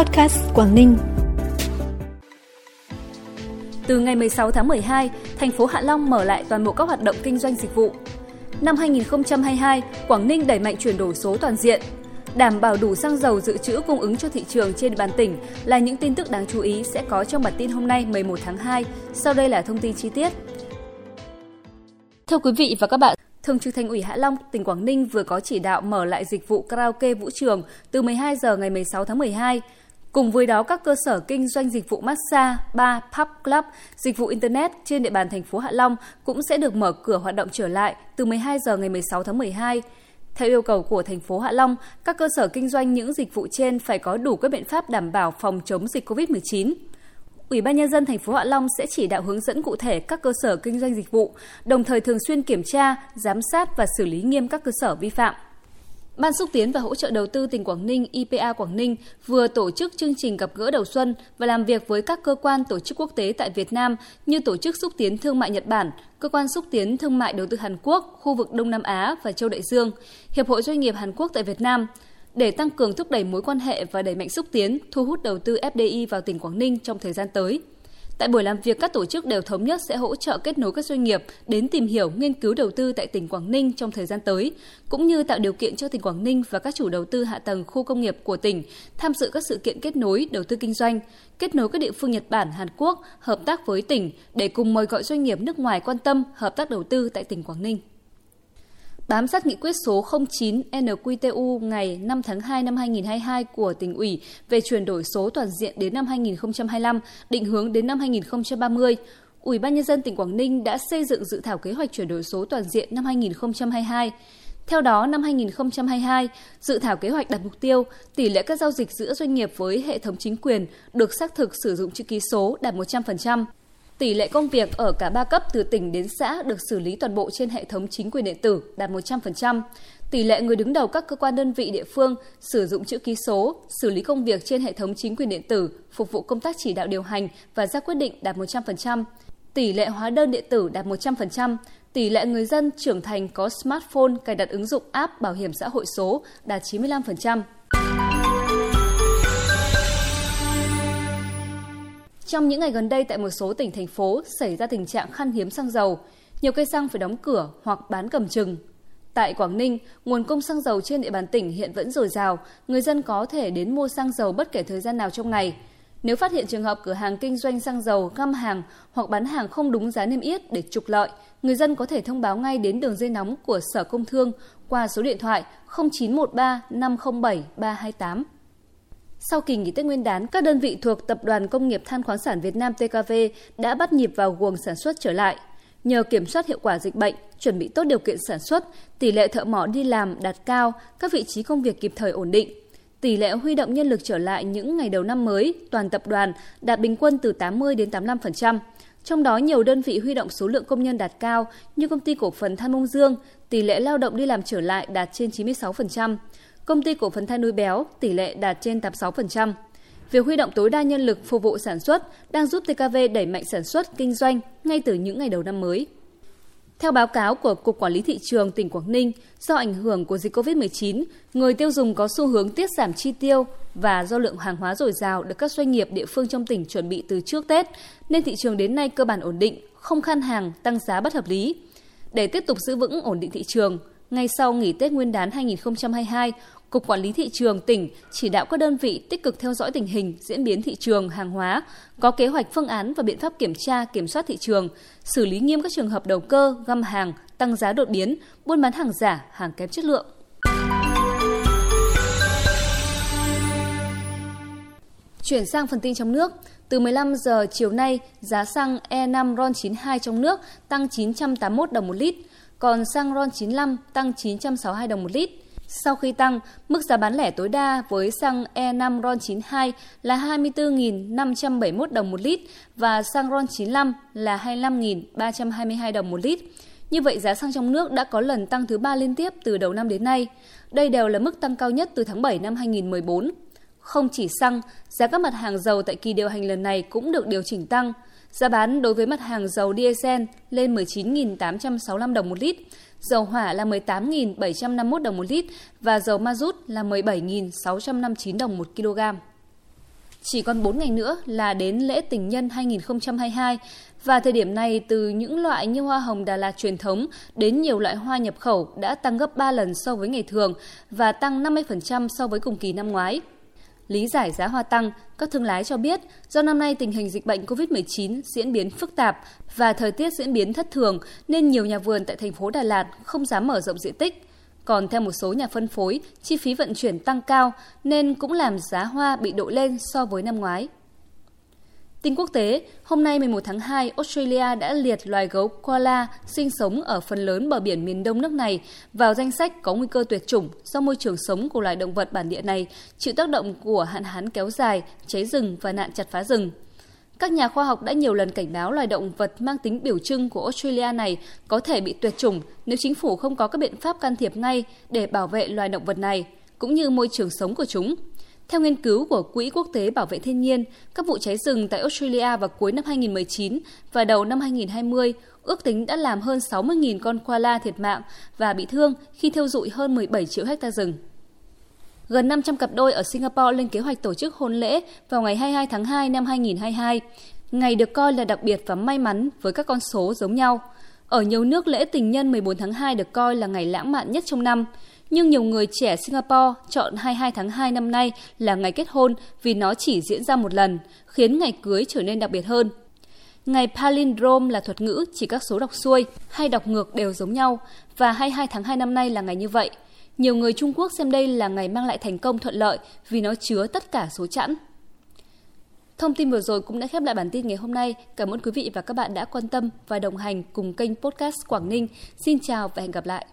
Podcast Quảng Ninh. Từ ngày 16 tháng 12, thành phố Hạ Long mở lại toàn bộ các hoạt động kinh doanh dịch vụ. Năm 2022, Quảng Ninh đẩy mạnh chuyển đổi số toàn diện, đảm bảo đủ xăng dầu dự trữ cung ứng cho thị trường trên địa bàn tỉnh là những tin tức đáng chú ý sẽ có trong bản tin hôm nay 11 tháng 2. Sau đây là thông tin chi tiết. Thưa quý vị và các bạn, Thường trực Thành ủy Hạ Long, tỉnh Quảng Ninh vừa có chỉ đạo mở lại dịch vụ karaoke vũ trường từ 12 giờ ngày 16 tháng 12. Cùng với đó, các cơ sở kinh doanh dịch vụ massage, bar, pub, club, dịch vụ internet trên địa bàn thành phố Hạ Long cũng sẽ được mở cửa hoạt động trở lại từ 12 giờ ngày 16 tháng 12. Theo yêu cầu của thành phố Hạ Long, các cơ sở kinh doanh những dịch vụ trên phải có đủ các biện pháp đảm bảo phòng chống dịch COVID-19. Ủy ban nhân dân thành phố Hạ Long sẽ chỉ đạo hướng dẫn cụ thể các cơ sở kinh doanh dịch vụ, đồng thời thường xuyên kiểm tra, giám sát và xử lý nghiêm các cơ sở vi phạm. Ban xúc tiến và hỗ trợ đầu tư tỉnh Quảng Ninh IPA Quảng Ninh vừa tổ chức chương trình gặp gỡ đầu xuân và làm việc với các cơ quan tổ chức quốc tế tại Việt Nam như Tổ chức xúc tiến thương mại Nhật Bản, Cơ quan xúc tiến thương mại đầu tư Hàn Quốc, khu vực Đông Nam Á và châu Đại Dương, Hiệp hội Doanh nghiệp Hàn Quốc tại Việt Nam để tăng cường thúc đẩy mối quan hệ và đẩy mạnh xúc tiến, thu hút đầu tư FDI vào tỉnh Quảng Ninh trong thời gian tới. Tại buổi làm việc, các tổ chức đều thống nhất sẽ hỗ trợ kết nối các doanh nghiệp đến tìm hiểu, nghiên cứu đầu tư tại tỉnh Quảng Ninh trong thời gian tới, cũng như tạo điều kiện cho tỉnh Quảng Ninh và các chủ đầu tư hạ tầng khu công nghiệp của tỉnh tham dự các sự kiện kết nối đầu tư kinh doanh, kết nối các địa phương Nhật Bản, Hàn Quốc hợp tác với tỉnh để cùng mời gọi doanh nghiệp nước ngoài quan tâm hợp tác đầu tư tại tỉnh Quảng Ninh bám sát nghị quyết số 09 NQTU ngày 5 tháng 2 năm 2022 của tỉnh ủy về chuyển đổi số toàn diện đến năm 2025, định hướng đến năm 2030, Ủy ban nhân dân tỉnh Quảng Ninh đã xây dựng dự thảo kế hoạch chuyển đổi số toàn diện năm 2022. Theo đó, năm 2022, dự thảo kế hoạch đặt mục tiêu tỷ lệ các giao dịch giữa doanh nghiệp với hệ thống chính quyền được xác thực sử dụng chữ ký số đạt 100%. Tỷ lệ công việc ở cả ba cấp từ tỉnh đến xã được xử lý toàn bộ trên hệ thống chính quyền điện tử đạt 100%. Tỷ lệ người đứng đầu các cơ quan đơn vị địa phương sử dụng chữ ký số, xử lý công việc trên hệ thống chính quyền điện tử, phục vụ công tác chỉ đạo điều hành và ra quyết định đạt 100%. Tỷ lệ hóa đơn điện tử đạt 100%, tỷ lệ người dân trưởng thành có smartphone cài đặt ứng dụng app bảo hiểm xã hội số đạt 95%. Trong những ngày gần đây tại một số tỉnh thành phố xảy ra tình trạng khan hiếm xăng dầu, nhiều cây xăng phải đóng cửa hoặc bán cầm chừng. Tại Quảng Ninh, nguồn cung xăng dầu trên địa bàn tỉnh hiện vẫn dồi dào, người dân có thể đến mua xăng dầu bất kể thời gian nào trong ngày. Nếu phát hiện trường hợp cửa hàng kinh doanh xăng dầu găm hàng hoặc bán hàng không đúng giá niêm yết để trục lợi, người dân có thể thông báo ngay đến đường dây nóng của Sở Công Thương qua số điện thoại 0913 507 328. Sau kỳ nghỉ Tết Nguyên đán, các đơn vị thuộc Tập đoàn Công nghiệp Than khoáng sản Việt Nam TKV đã bắt nhịp vào guồng sản xuất trở lại. Nhờ kiểm soát hiệu quả dịch bệnh, chuẩn bị tốt điều kiện sản xuất, tỷ lệ thợ mỏ đi làm đạt cao, các vị trí công việc kịp thời ổn định. Tỷ lệ huy động nhân lực trở lại những ngày đầu năm mới, toàn tập đoàn đạt bình quân từ 80 đến 85%. Trong đó nhiều đơn vị huy động số lượng công nhân đạt cao như công ty cổ phần Than Mông Dương, tỷ lệ lao động đi làm trở lại đạt trên 96%. Công ty cổ phần than núi béo tỷ lệ đạt trên 86%. Việc huy động tối đa nhân lực phục vụ sản xuất đang giúp TKV đẩy mạnh sản xuất, kinh doanh ngay từ những ngày đầu năm mới. Theo báo cáo của Cục Quản lý Thị trường tỉnh Quảng Ninh, do ảnh hưởng của dịch COVID-19, người tiêu dùng có xu hướng tiết giảm chi tiêu và do lượng hàng hóa dồi dào được các doanh nghiệp địa phương trong tỉnh chuẩn bị từ trước Tết, nên thị trường đến nay cơ bản ổn định, không khan hàng, tăng giá bất hợp lý. Để tiếp tục giữ vững ổn định thị trường, ngay sau nghỉ Tết Nguyên đán 2022, Cục Quản lý Thị trường tỉnh chỉ đạo các đơn vị tích cực theo dõi tình hình, diễn biến thị trường hàng hóa, có kế hoạch phương án và biện pháp kiểm tra, kiểm soát thị trường, xử lý nghiêm các trường hợp đầu cơ, găm hàng, tăng giá đột biến, buôn bán hàng giả, hàng kém chất lượng. Chuyển sang phần tin trong nước, từ 15 giờ chiều nay, giá xăng E5 RON92 trong nước tăng 981 đồng một lít, còn xăng RON95 tăng 962 đồng một lít. Sau khi tăng, mức giá bán lẻ tối đa với xăng E5 RON92 là 24.571 đồng một lít và xăng RON95 là 25.322 đồng một lít. Như vậy giá xăng trong nước đã có lần tăng thứ ba liên tiếp từ đầu năm đến nay. Đây đều là mức tăng cao nhất từ tháng 7 năm 2014. Không chỉ xăng, giá các mặt hàng dầu tại kỳ điều hành lần này cũng được điều chỉnh tăng. Giá bán đối với mặt hàng dầu diesel lên 19.865 đồng một lít, dầu hỏa là 18.751 đồng một lít và dầu ma rút là 17.659 đồng một kg. Chỉ còn 4 ngày nữa là đến lễ tình nhân 2022 và thời điểm này từ những loại như hoa hồng Đà Lạt truyền thống đến nhiều loại hoa nhập khẩu đã tăng gấp 3 lần so với ngày thường và tăng 50% so với cùng kỳ năm ngoái. Lý giải giá hoa tăng, các thương lái cho biết do năm nay tình hình dịch bệnh COVID-19 diễn biến phức tạp và thời tiết diễn biến thất thường nên nhiều nhà vườn tại thành phố Đà Lạt không dám mở rộng diện tích. Còn theo một số nhà phân phối, chi phí vận chuyển tăng cao nên cũng làm giá hoa bị đội lên so với năm ngoái. Tin quốc tế, hôm nay 11 tháng 2, Australia đã liệt loài gấu koala sinh sống ở phần lớn bờ biển miền đông nước này vào danh sách có nguy cơ tuyệt chủng do môi trường sống của loài động vật bản địa này chịu tác động của hạn hán kéo dài, cháy rừng và nạn chặt phá rừng. Các nhà khoa học đã nhiều lần cảnh báo loài động vật mang tính biểu trưng của Australia này có thể bị tuyệt chủng nếu chính phủ không có các biện pháp can thiệp ngay để bảo vệ loài động vật này, cũng như môi trường sống của chúng. Theo nghiên cứu của Quỹ Quốc tế Bảo vệ Thiên nhiên, các vụ cháy rừng tại Australia vào cuối năm 2019 và đầu năm 2020 ước tính đã làm hơn 60.000 con koala thiệt mạng và bị thương khi thiêu dụi hơn 17 triệu hecta rừng. Gần 500 cặp đôi ở Singapore lên kế hoạch tổ chức hôn lễ vào ngày 22 tháng 2 năm 2022. Ngày được coi là đặc biệt và may mắn với các con số giống nhau. Ở nhiều nước lễ tình nhân 14 tháng 2 được coi là ngày lãng mạn nhất trong năm nhưng nhiều người trẻ Singapore chọn 22 tháng 2 năm nay là ngày kết hôn vì nó chỉ diễn ra một lần, khiến ngày cưới trở nên đặc biệt hơn. Ngày palindrome là thuật ngữ chỉ các số đọc xuôi hay đọc ngược đều giống nhau và 22 tháng 2 năm nay là ngày như vậy. Nhiều người Trung Quốc xem đây là ngày mang lại thành công thuận lợi vì nó chứa tất cả số chẵn. Thông tin vừa rồi cũng đã khép lại bản tin ngày hôm nay. Cảm ơn quý vị và các bạn đã quan tâm và đồng hành cùng kênh podcast Quảng Ninh. Xin chào và hẹn gặp lại.